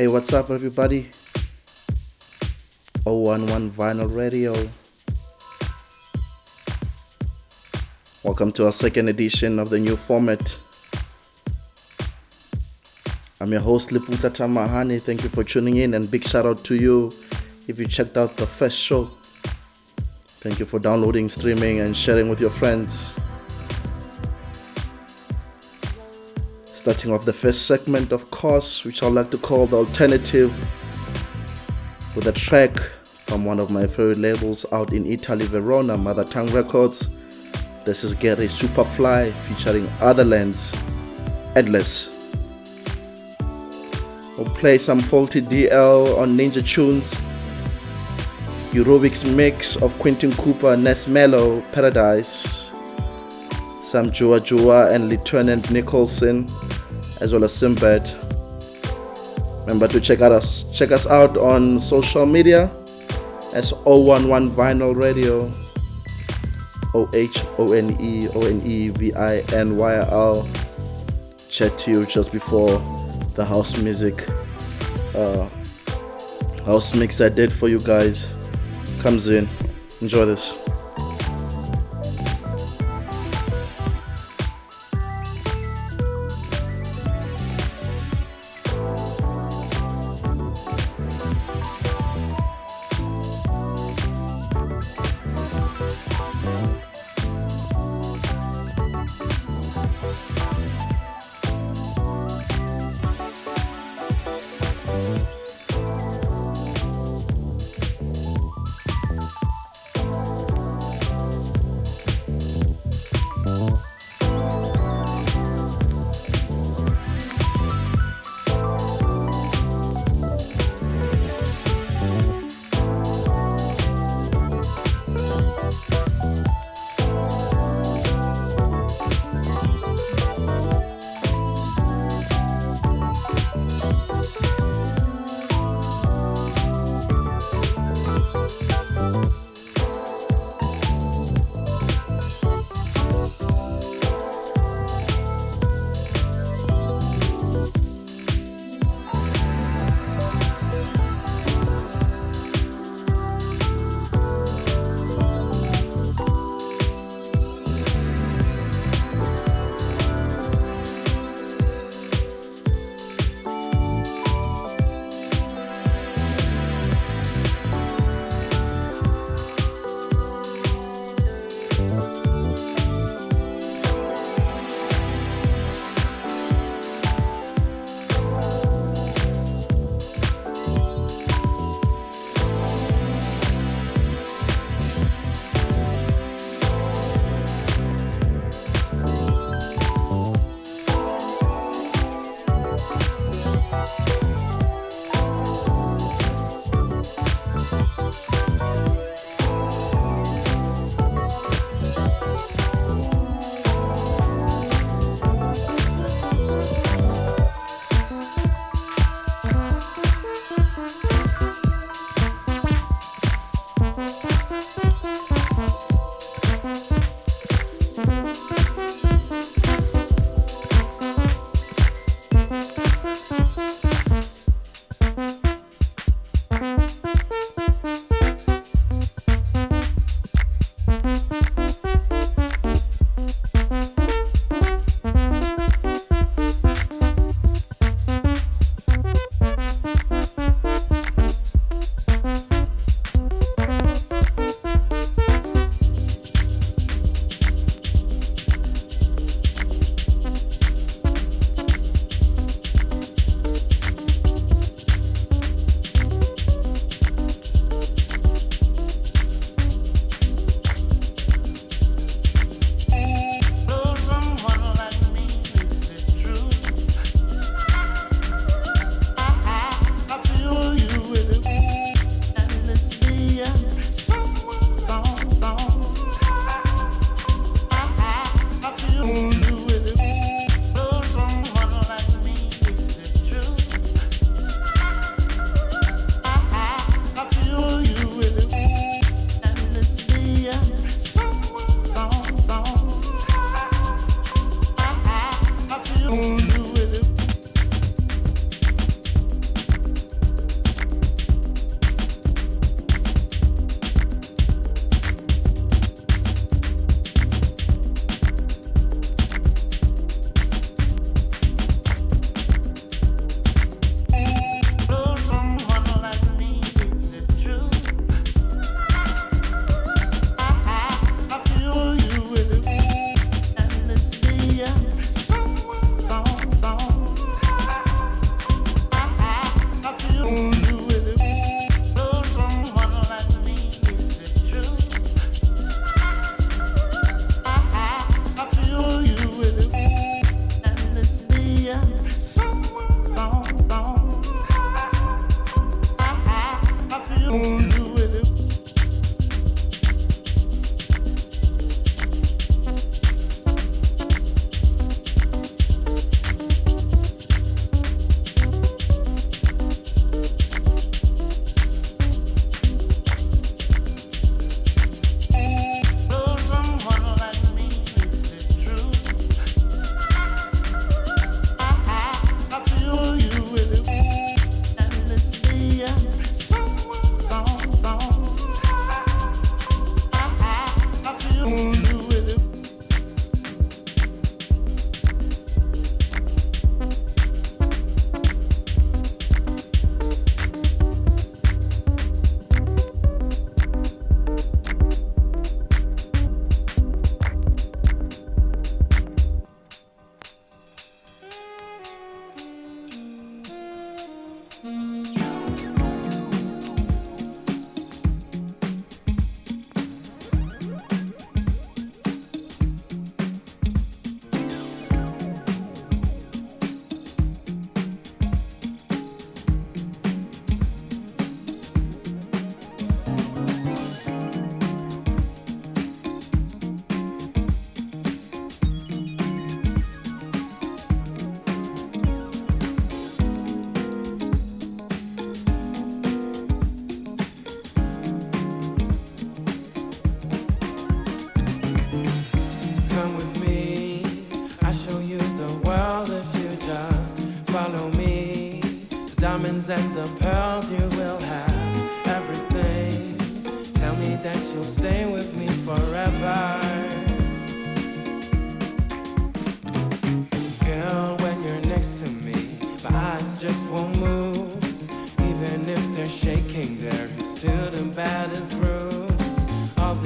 Hey, what's up, everybody? 011 Vinyl Radio. Welcome to our second edition of the new format. I'm your host, Liputa Tamahani. Thank you for tuning in, and big shout out to you if you checked out the first show. Thank you for downloading, streaming, and sharing with your friends. Starting off the first segment, of course, which I like to call the alternative, with a track from one of my favorite labels out in Italy, Verona, Mother Tongue Records. This is Gary Superfly featuring Otherlands, Endless. We'll play some Falty DL on Ninja Tunes. Eurobix mix of Quentin Cooper, Nes Mellow, Paradise. Some Jua Jua and Lieutenant Nicholson, as well as Simbad. Remember to check out us check us out on social media as 011 Vinyl Radio. O H O N E O N E V I N Y L. Chat to you just before the house music uh, house mix I did for you guys comes in. Enjoy this.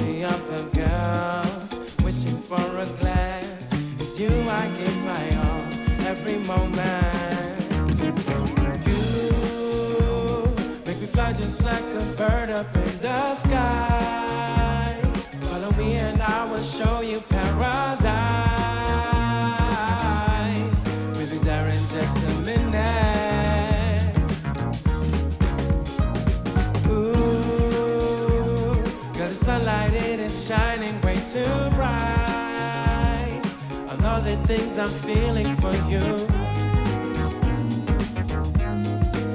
All the girls wishing for a glass. It's you I give my all every moment. You make me fly just like a bird up in the sky. Follow me and I will show you things I'm feeling for you.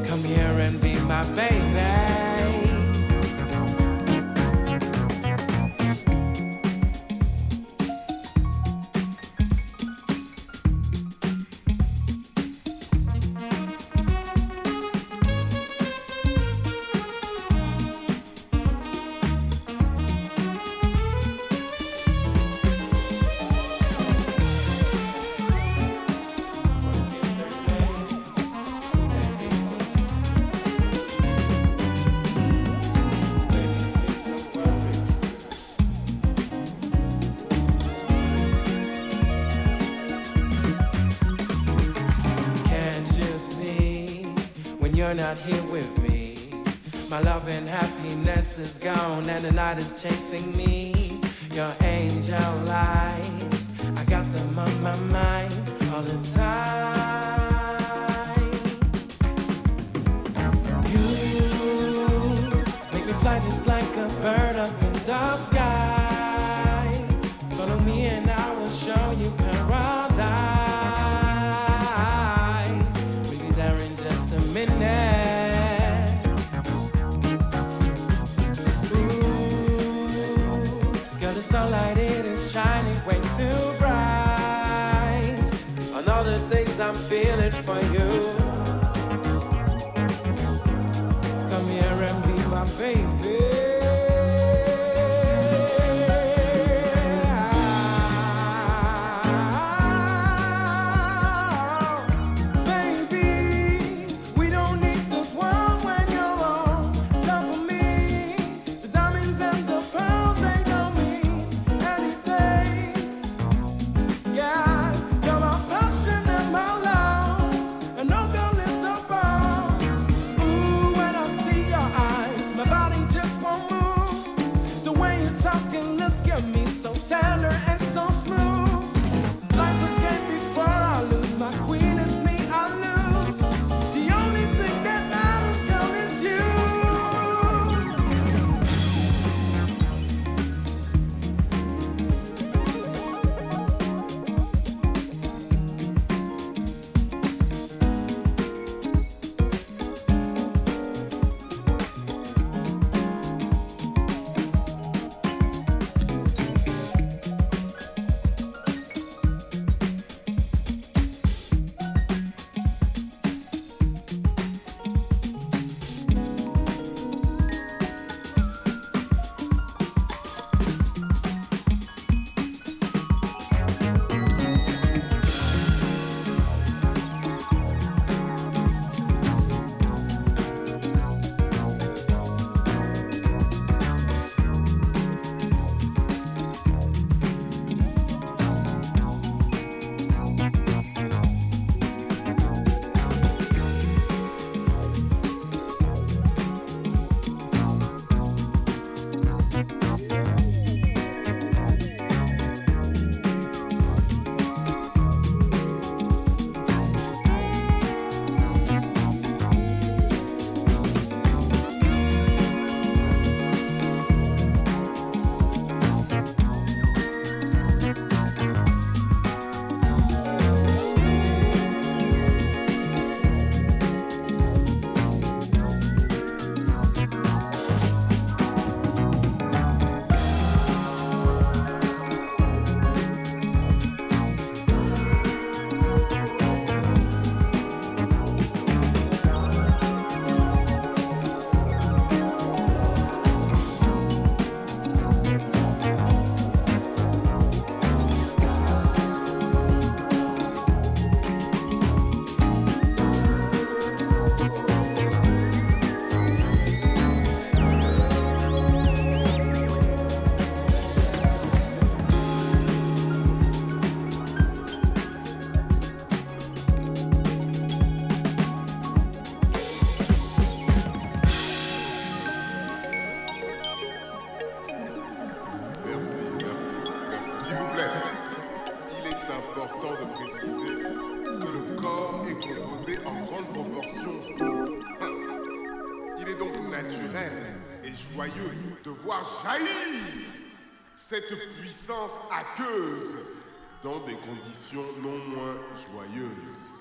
Come here and be my baby. Not here with me. My love and happiness is gone, and the night is chasing me. Your angel lights, I'm feeling for you. Come here and be my baby. Naturel et joyeux de voir jaillir cette puissance aqueuse dans des conditions non moins joyeuses.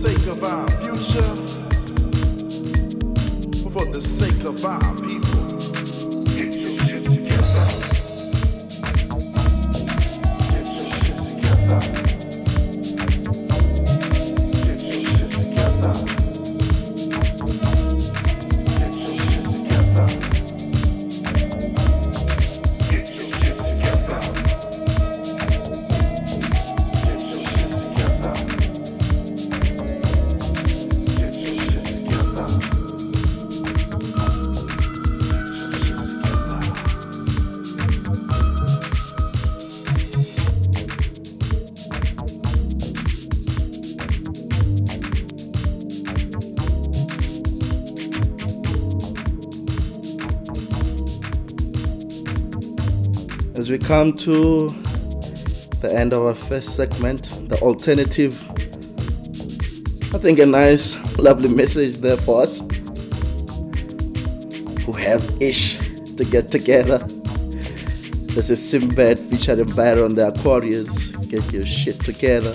Sake of our future, for the sake of our people. Come to the end of our first segment, the alternative, I think a nice, lovely message there for us who have ish to get together. This is Simbad featuring Byron on the Aquarius. Get your shit together.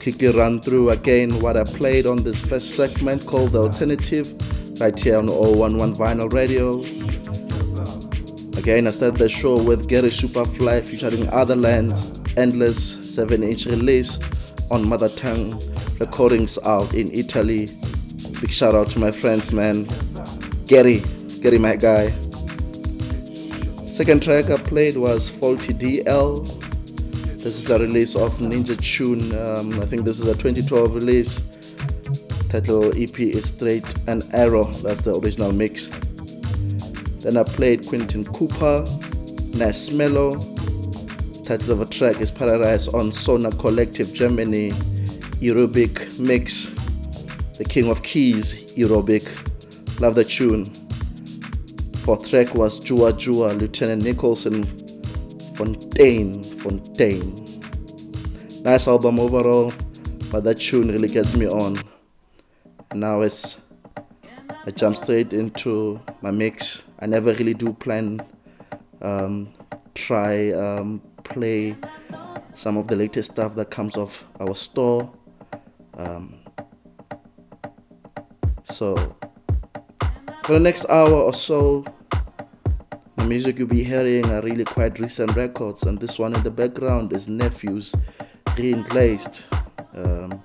Quickly run through again what I played on this first segment called The Alternative, right here on 011 Vinyl Radio. Again, I started the show with Gary Superfly featuring Other Lands, Endless 7 inch release on Mother Tongue recordings out in Italy. Big shout out to my friends, man. Gary, Gary, my guy. Second track I played was Falty DL. This is a release of Ninja Tune. Um, I think this is a 2012 release. Title EP is Straight and Arrow. That's the original mix. Then I played Quentin Cooper, Nas Mello. Title of a track is Paradise on Sonar Kollektiv Germany, Aerobic Mix. The King of Keys, Aerobic. Love the tune. Fourth track was Jua Jua, Lieutenant Nicholson, Fontaine, Fontaine. Nice album overall, but that tune really gets me on. Now it's I jump straight into my mix. I never really do plan um, try um, play some of the latest stuff that comes off our store. Um, so for the next hour or so, the music you'll be hearing are really quite recent records, and this one in the background is Nephews Reinglazed um,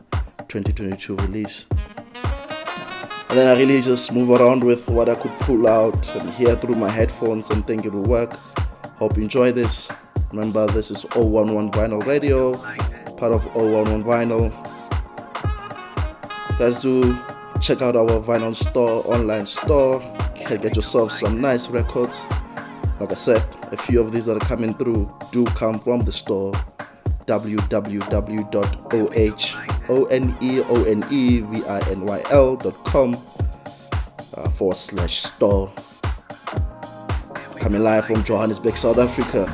2022 release. And then I really just move around with what I could pull out and hear through my headphones and think it will work. Hope you enjoy this. Remember, this is 011 Vinyl Radio. part of 011 Vinyl. Guys, do check out our vinyl store, online store. You Can get yourself some nice records. Like I said, a few of these that are coming through do come from the store www.ohoneonevinyl.com uh, forward slash store. Coming live from Johannesburg, South Africa.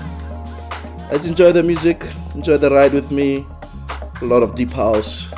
Let's enjoy the music, enjoy the ride with me. A lot of deep house,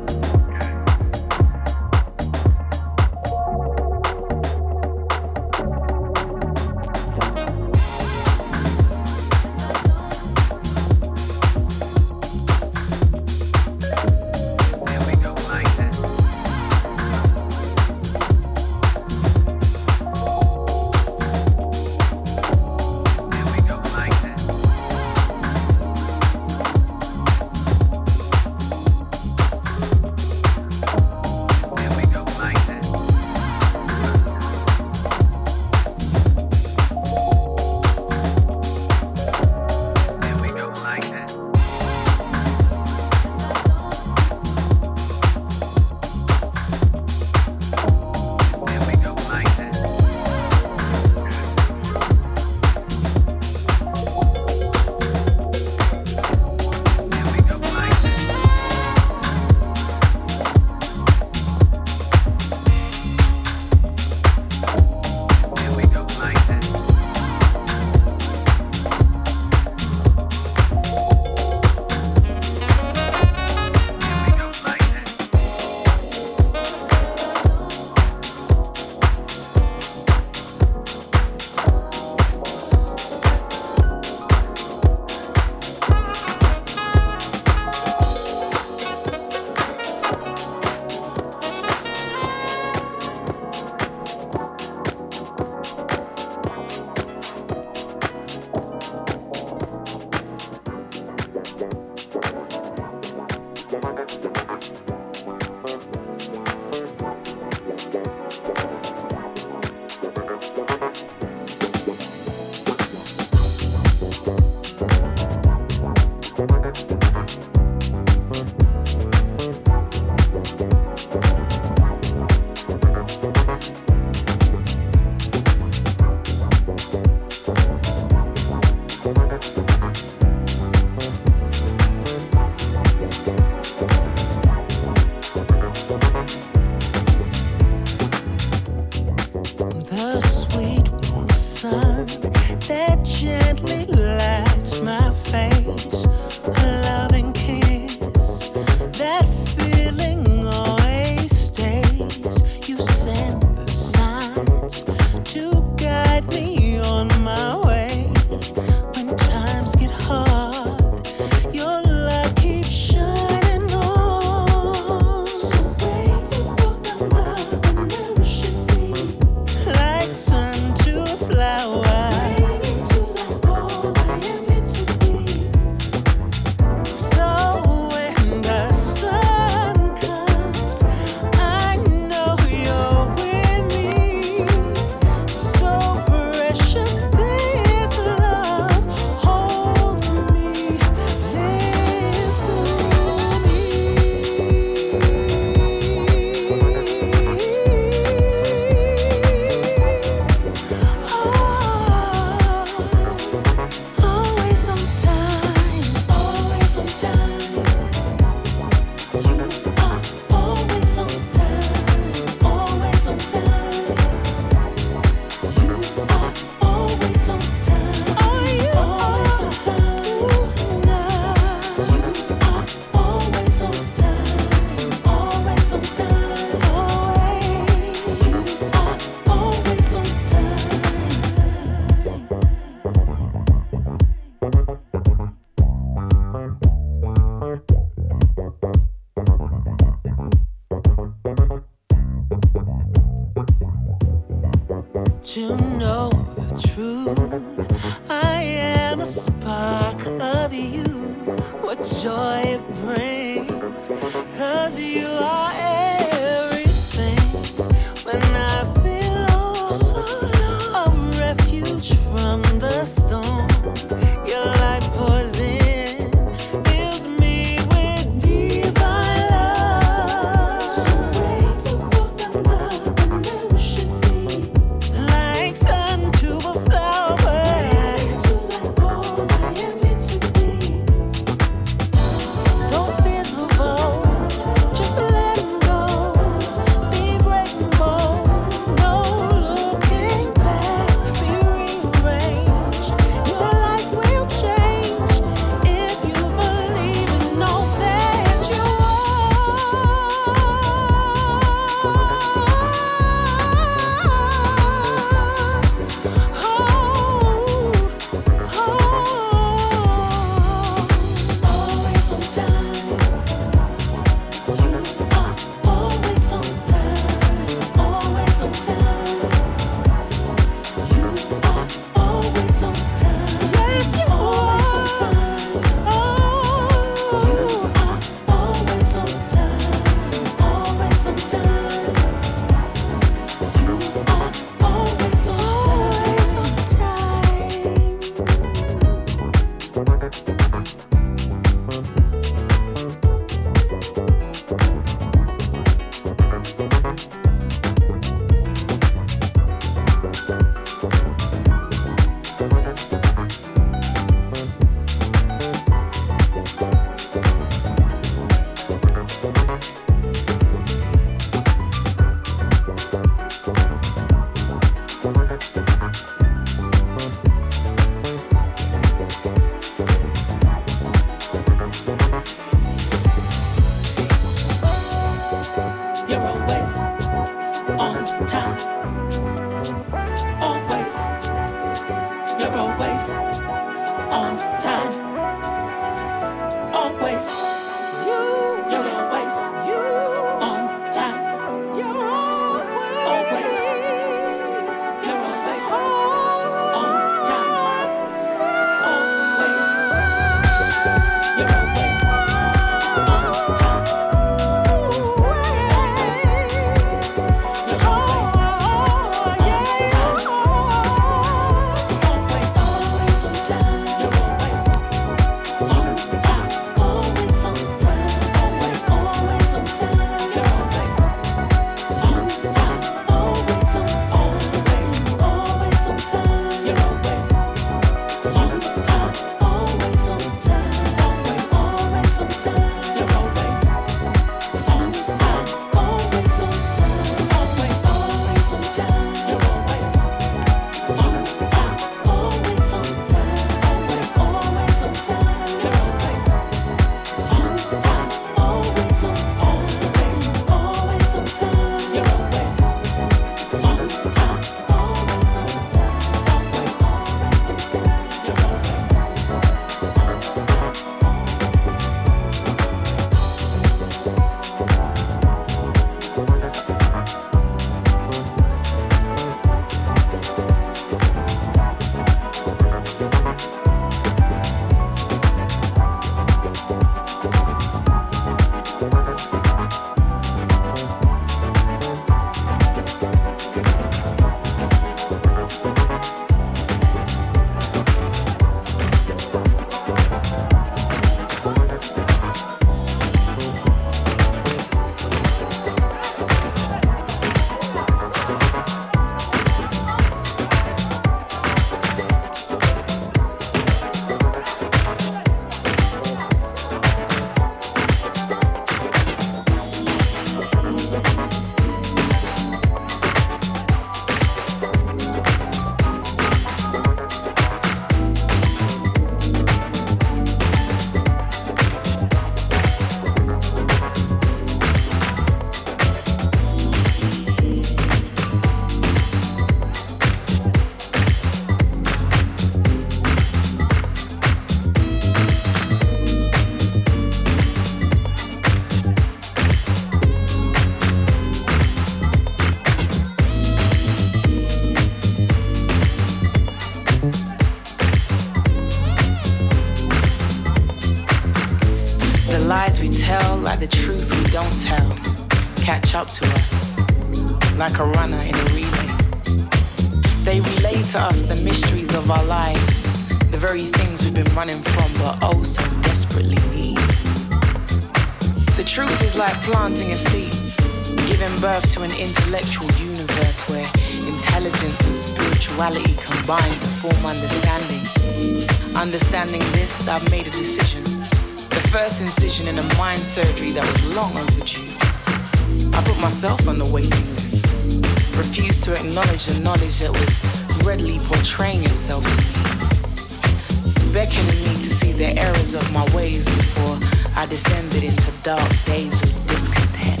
to acknowledge knowledge that was readily portraying itself to me. Beckoning me to see the errors of my ways before I descended into dark days of discontent.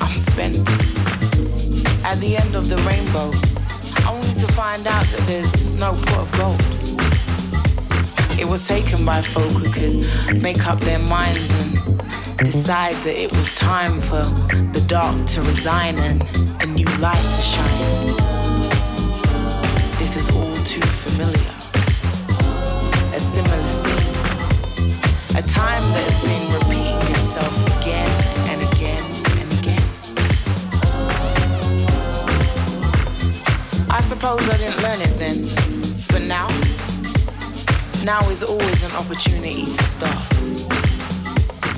I'm spent. At the end of the rainbow, only to find out that there's no pot of gold. It was taken by folk who could make up their minds and decide that it was time for the dark to resign and a new light to shine. This is all too familiar. A similar scene. A time that has been repeating itself again and again and again. I suppose I didn't learn it then, but now, now is always an opportunity to start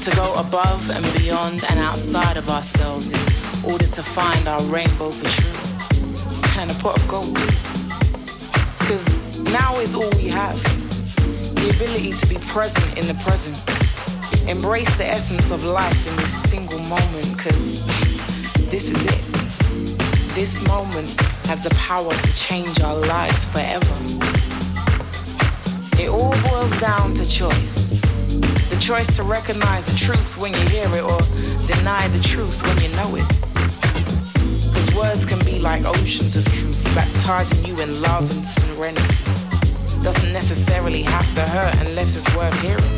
to go above and beyond and outside of ourselves order to find our rainbow for true and a pot of gold Because now is all we have. The ability to be present in the present. Embrace the essence of life in this single moment because this is it. This moment has the power to change our lives forever. It all boils down to choice The choice to recognize the truth when you hear it or deny the truth when you know it. Words can be like oceans of truth, baptizing you in love and serenity. Doesn't necessarily have to hurt unless it's worth hearing.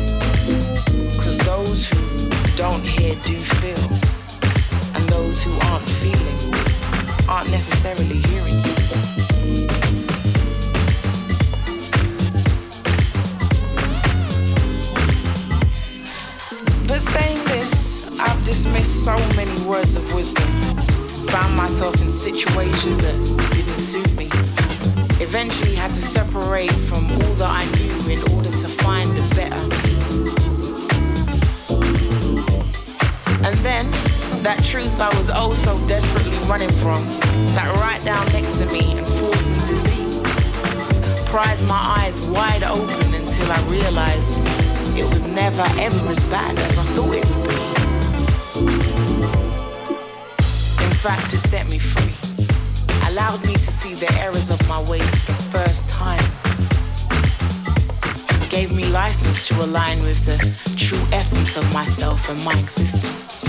Cause those who don't hear do feel. And those who aren't feeling aren't necessarily hearing you. But saying this, I've dismissed so many words of wisdom. Found myself in situations that didn't suit me. Eventually had to separate from all that I knew in order to find a better. And then, that truth I was oh so desperately running from, sat right down next to me and forced me to see. Prized my eyes wide open until I realized it was never ever as bad as I thought it would be. It set me free, allowed me to see the errors of my ways for the first time, gave me license to align with the true essence of myself and my existence.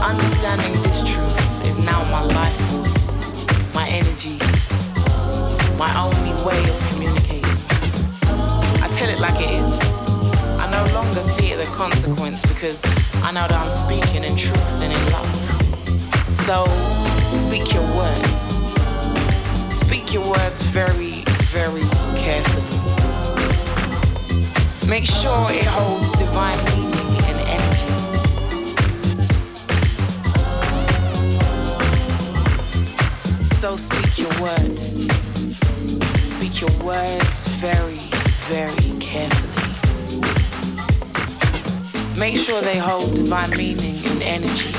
Understanding this truth is now my life force, my energy, my only way of communicating. I tell it like it is. No longer fear the consequence because I know that I'm speaking in truth and in love. So speak your word. Speak your words very, very carefully. Make sure it holds divine meaning and energy. So speak your word. Speak your words very, very carefully. Make sure they hold divine meaning and energy.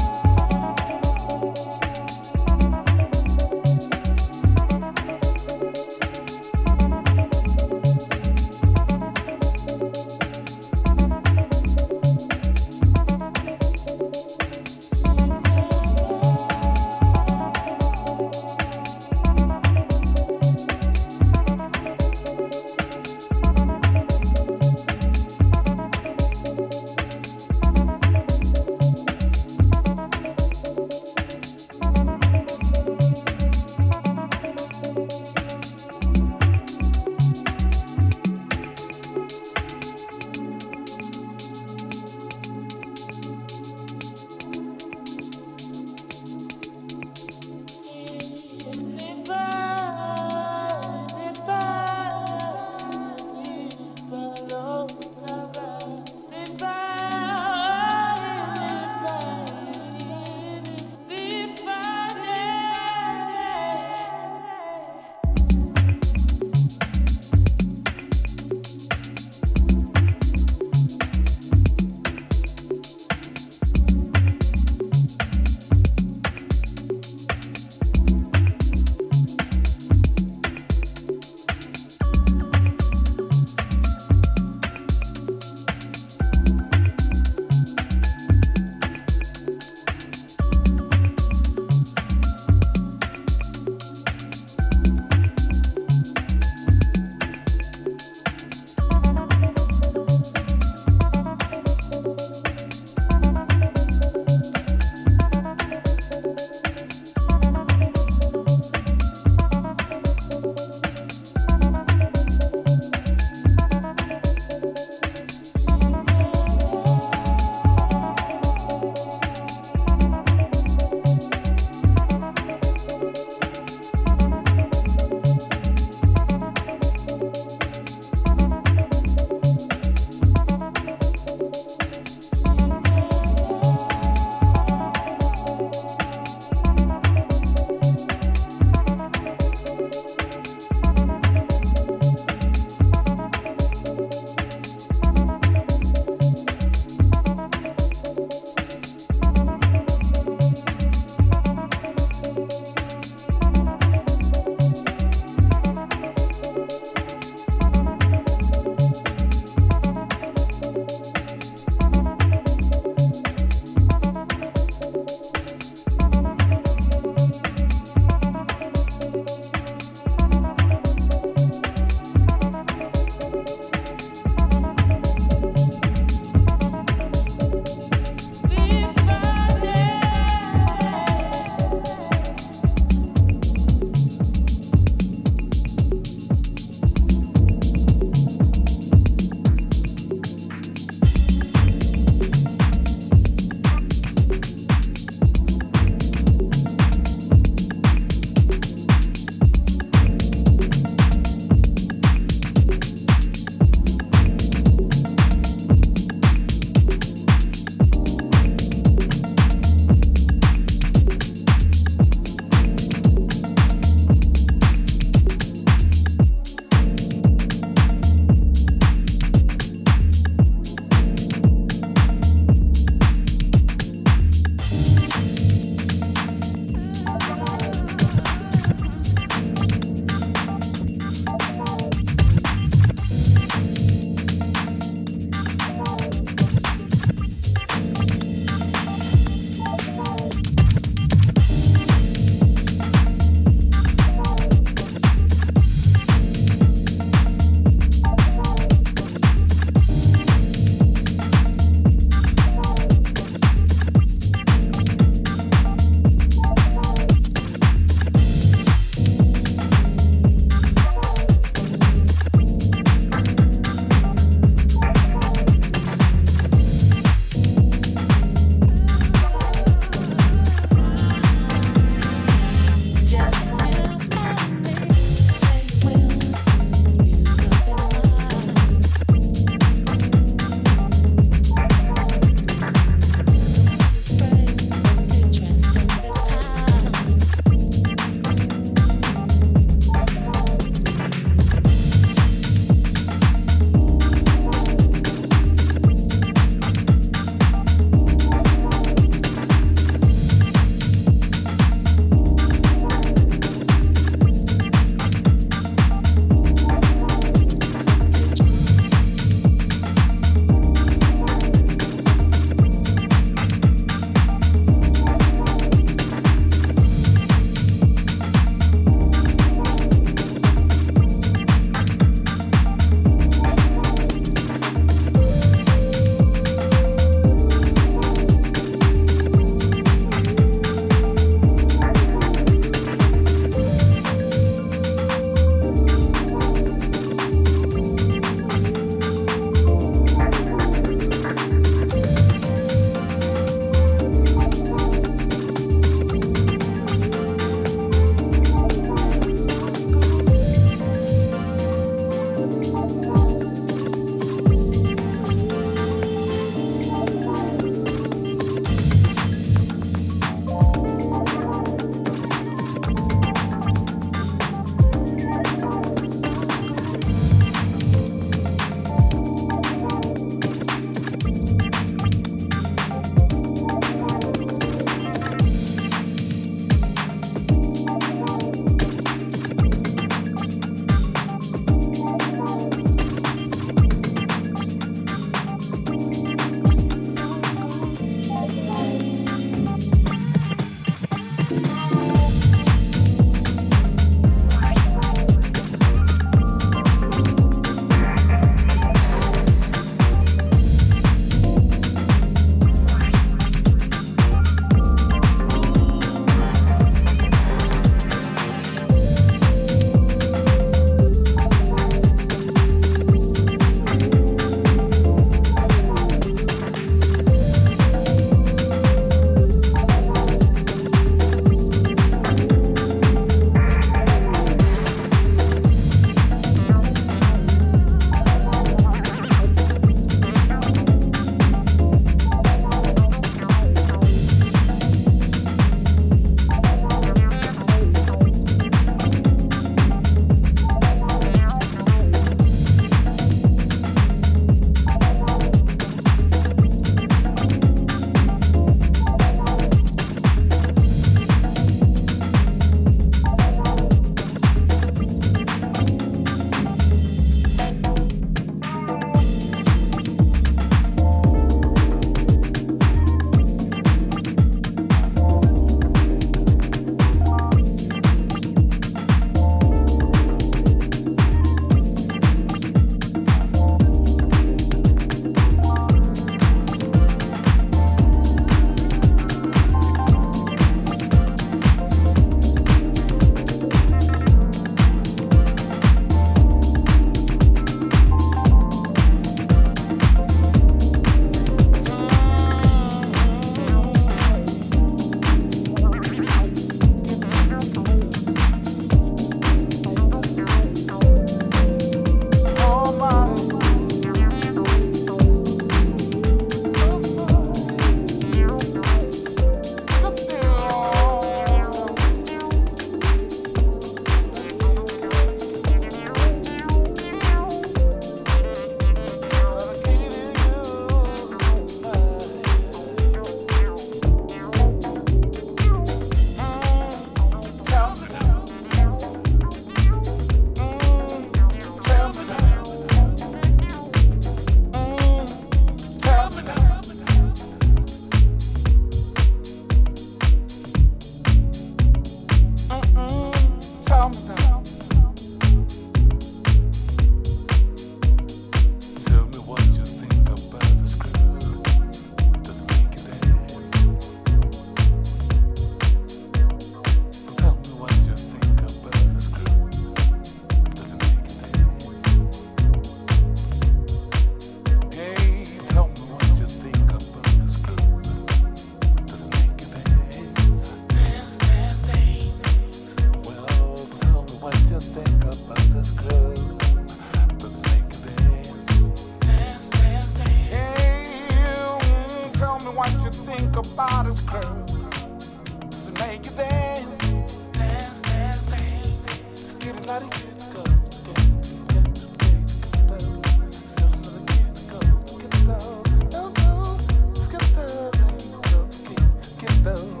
Oh,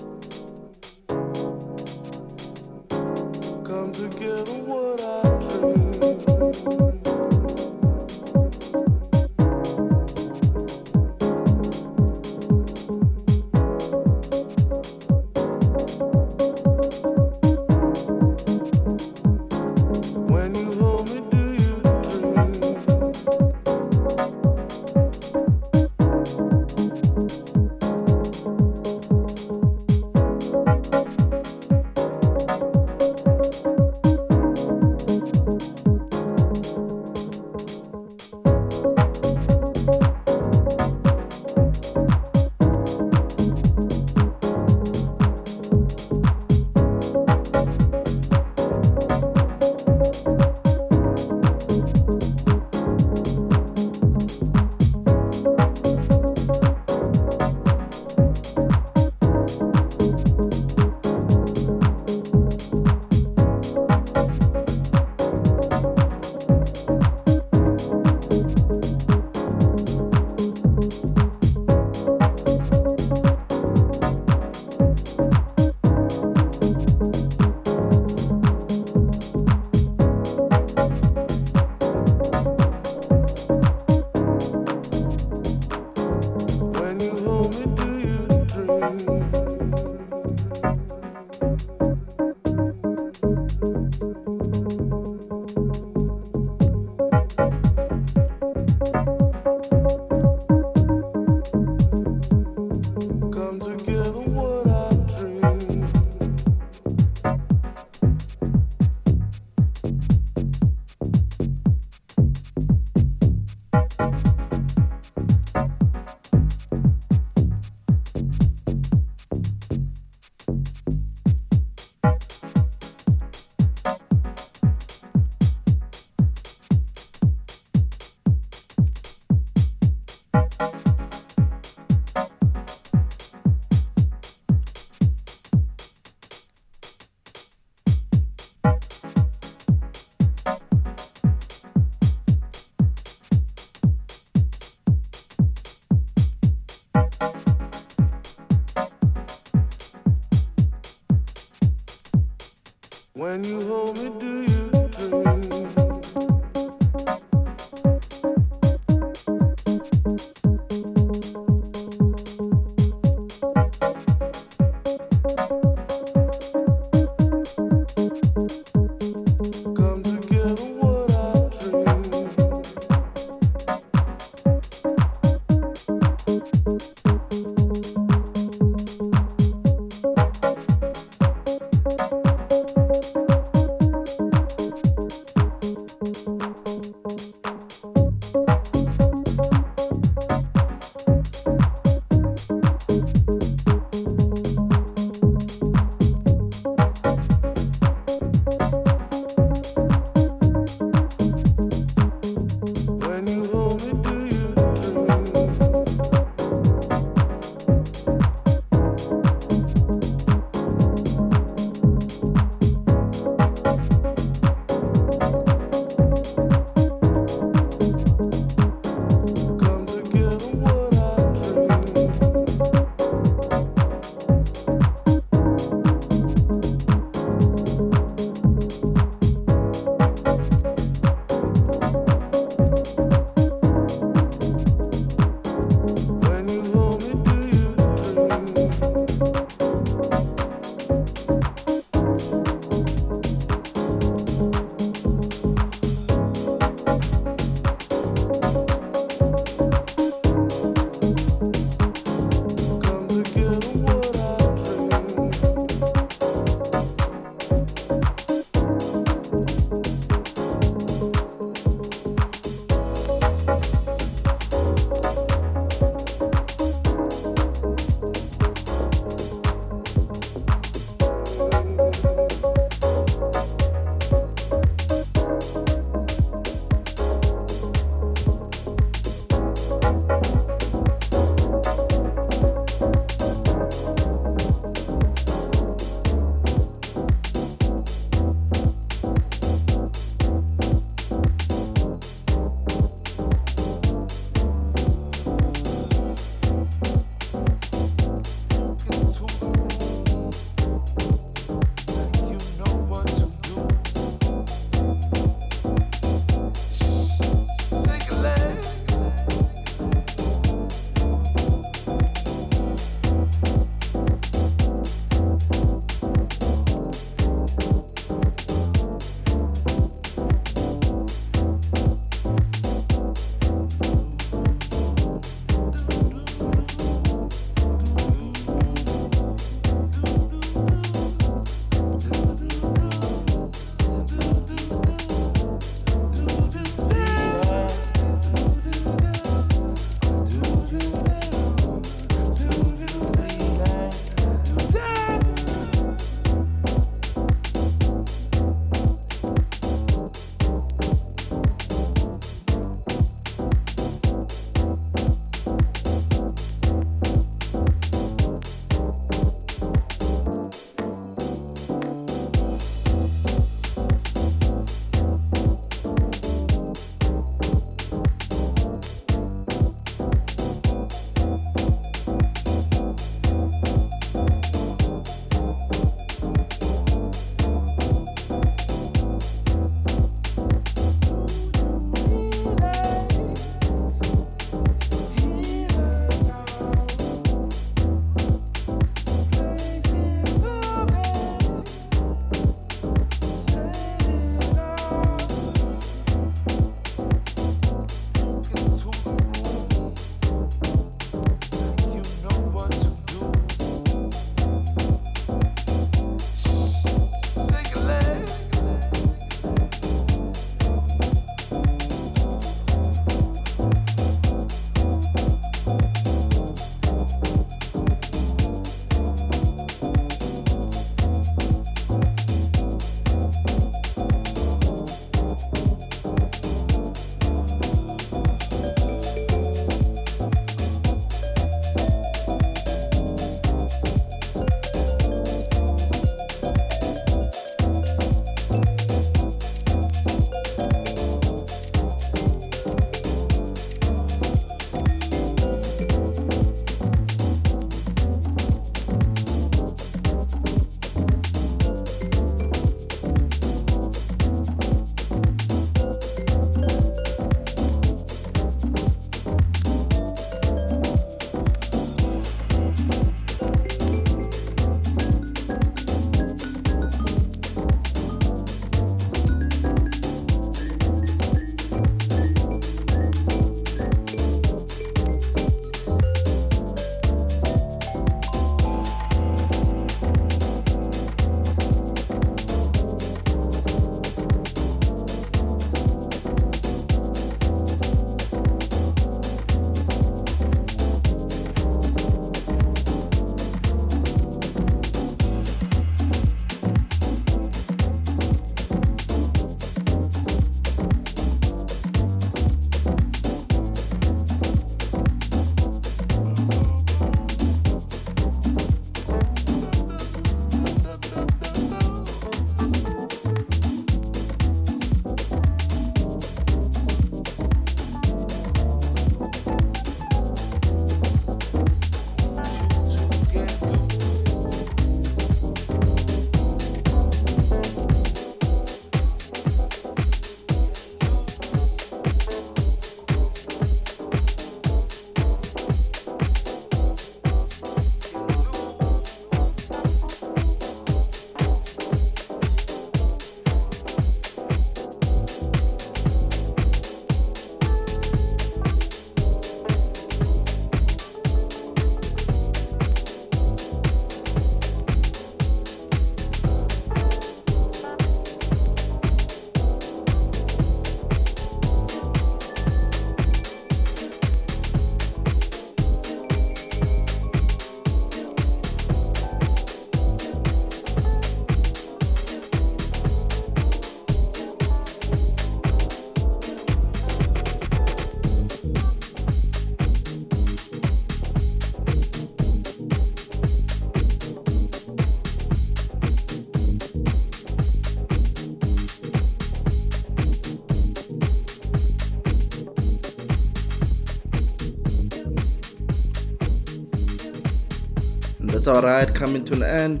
It's alright, coming to an end.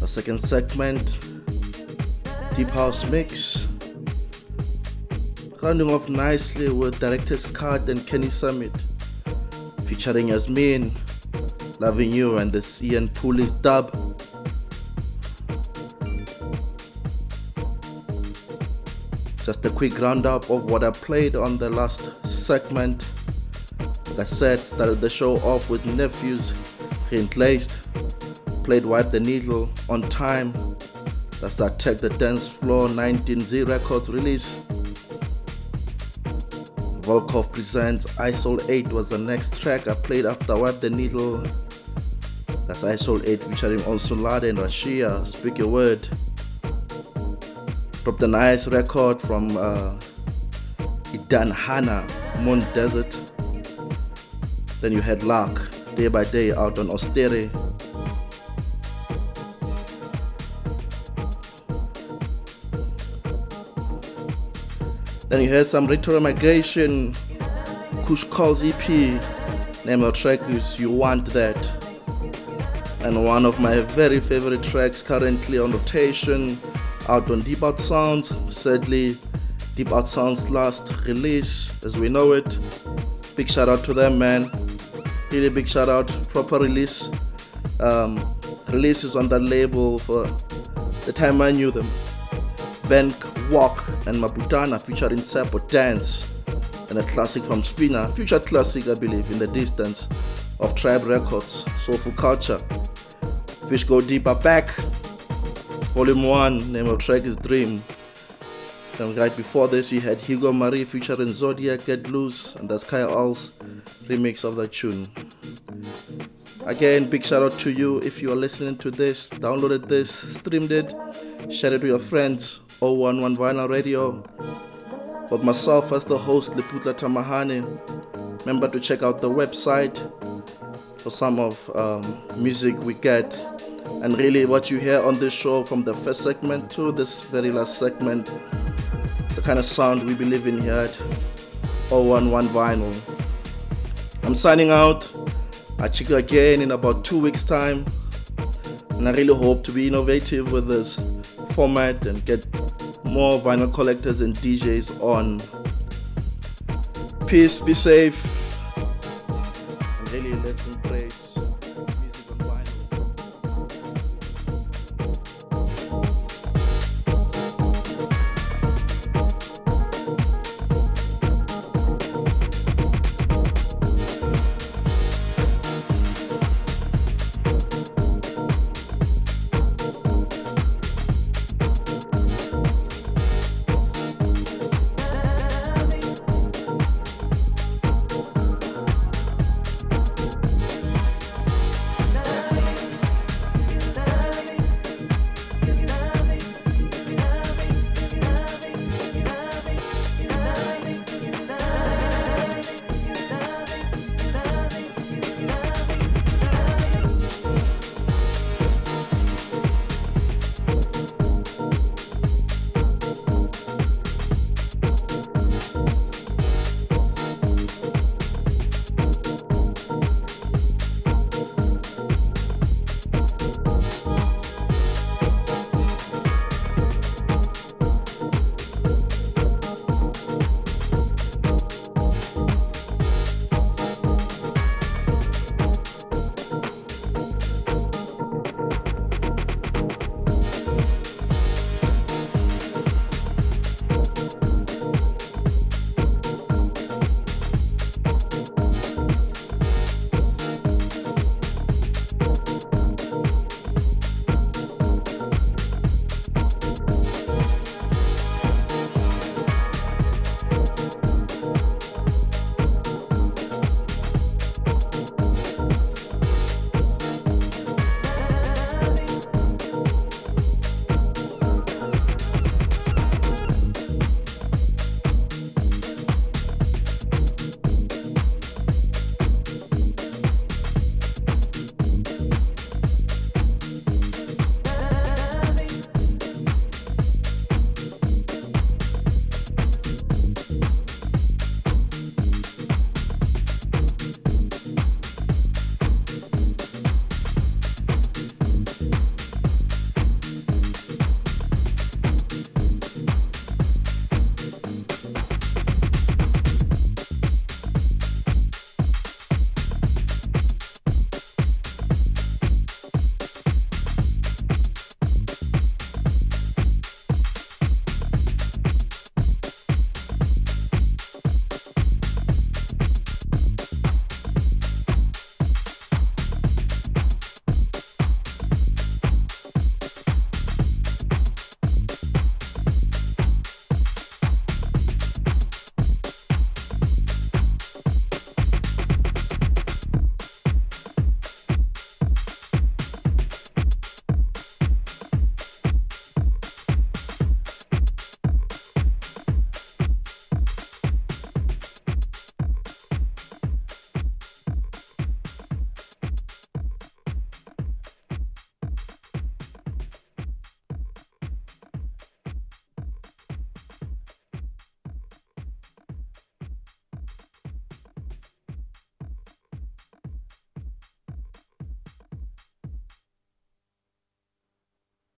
The second segment, Deep House Mix. Rounding off nicely with Director's Cut and Kenny Summit, featuring Yasmin, Loving You, and this Ian Pooley's dub. Just a quick roundup of what I played on the last segment. Like I said, started the show off with Nephews, Laced, played Wipe the Needle on time. That's that Tech the Dance Floor 19Z Records release. Volkov presents ISOL 8 was the next track I played after Wipe the Needle. That's ISOL 8 featuring Onsulade and Rashia, Speak Your Word. Dropped a nice record from uh, Idan Hana, Moon Desert. Then you had Luck, Day by Day out on Austere. Then you had some retro migration, Kush Calls EP, name of track is You Want That. And one of my very favorite tracks currently on rotation, out on Deep Out Sounds, sadly, Deep Out Sounds last release as we know it. Big shout out to them, man. Really big shout out, proper release. Um, releases on that label for the time I knew them. Bank Walk and Maputana featuring Sapo Dance and a classic from Spina, future classic I believe in the distance of Tribe Records, Soulful Culture. Fish Go Deeper Back, Volume 1, name of track is Dream. Right before this you had Hugo Marie featuring Zodiac Get Loose and that's Kai Alcé's remix of that tune. Again, big shout out to you if you are listening to this, downloaded this, streamed it, share it with your friends 011 Vinyl Radio. With myself as the host, Liputla Tamahane. Remember to check out the website for some of um, music we get and really what you hear on this show from the first segment to this very last segment the kind of sound we believe in here at 011 vinyl i'm signing out I'll check you again in about two weeks time and i really hope to be innovative with this format and get more vinyl collectors and DJs on. Peace, be safe, and really listen, pray.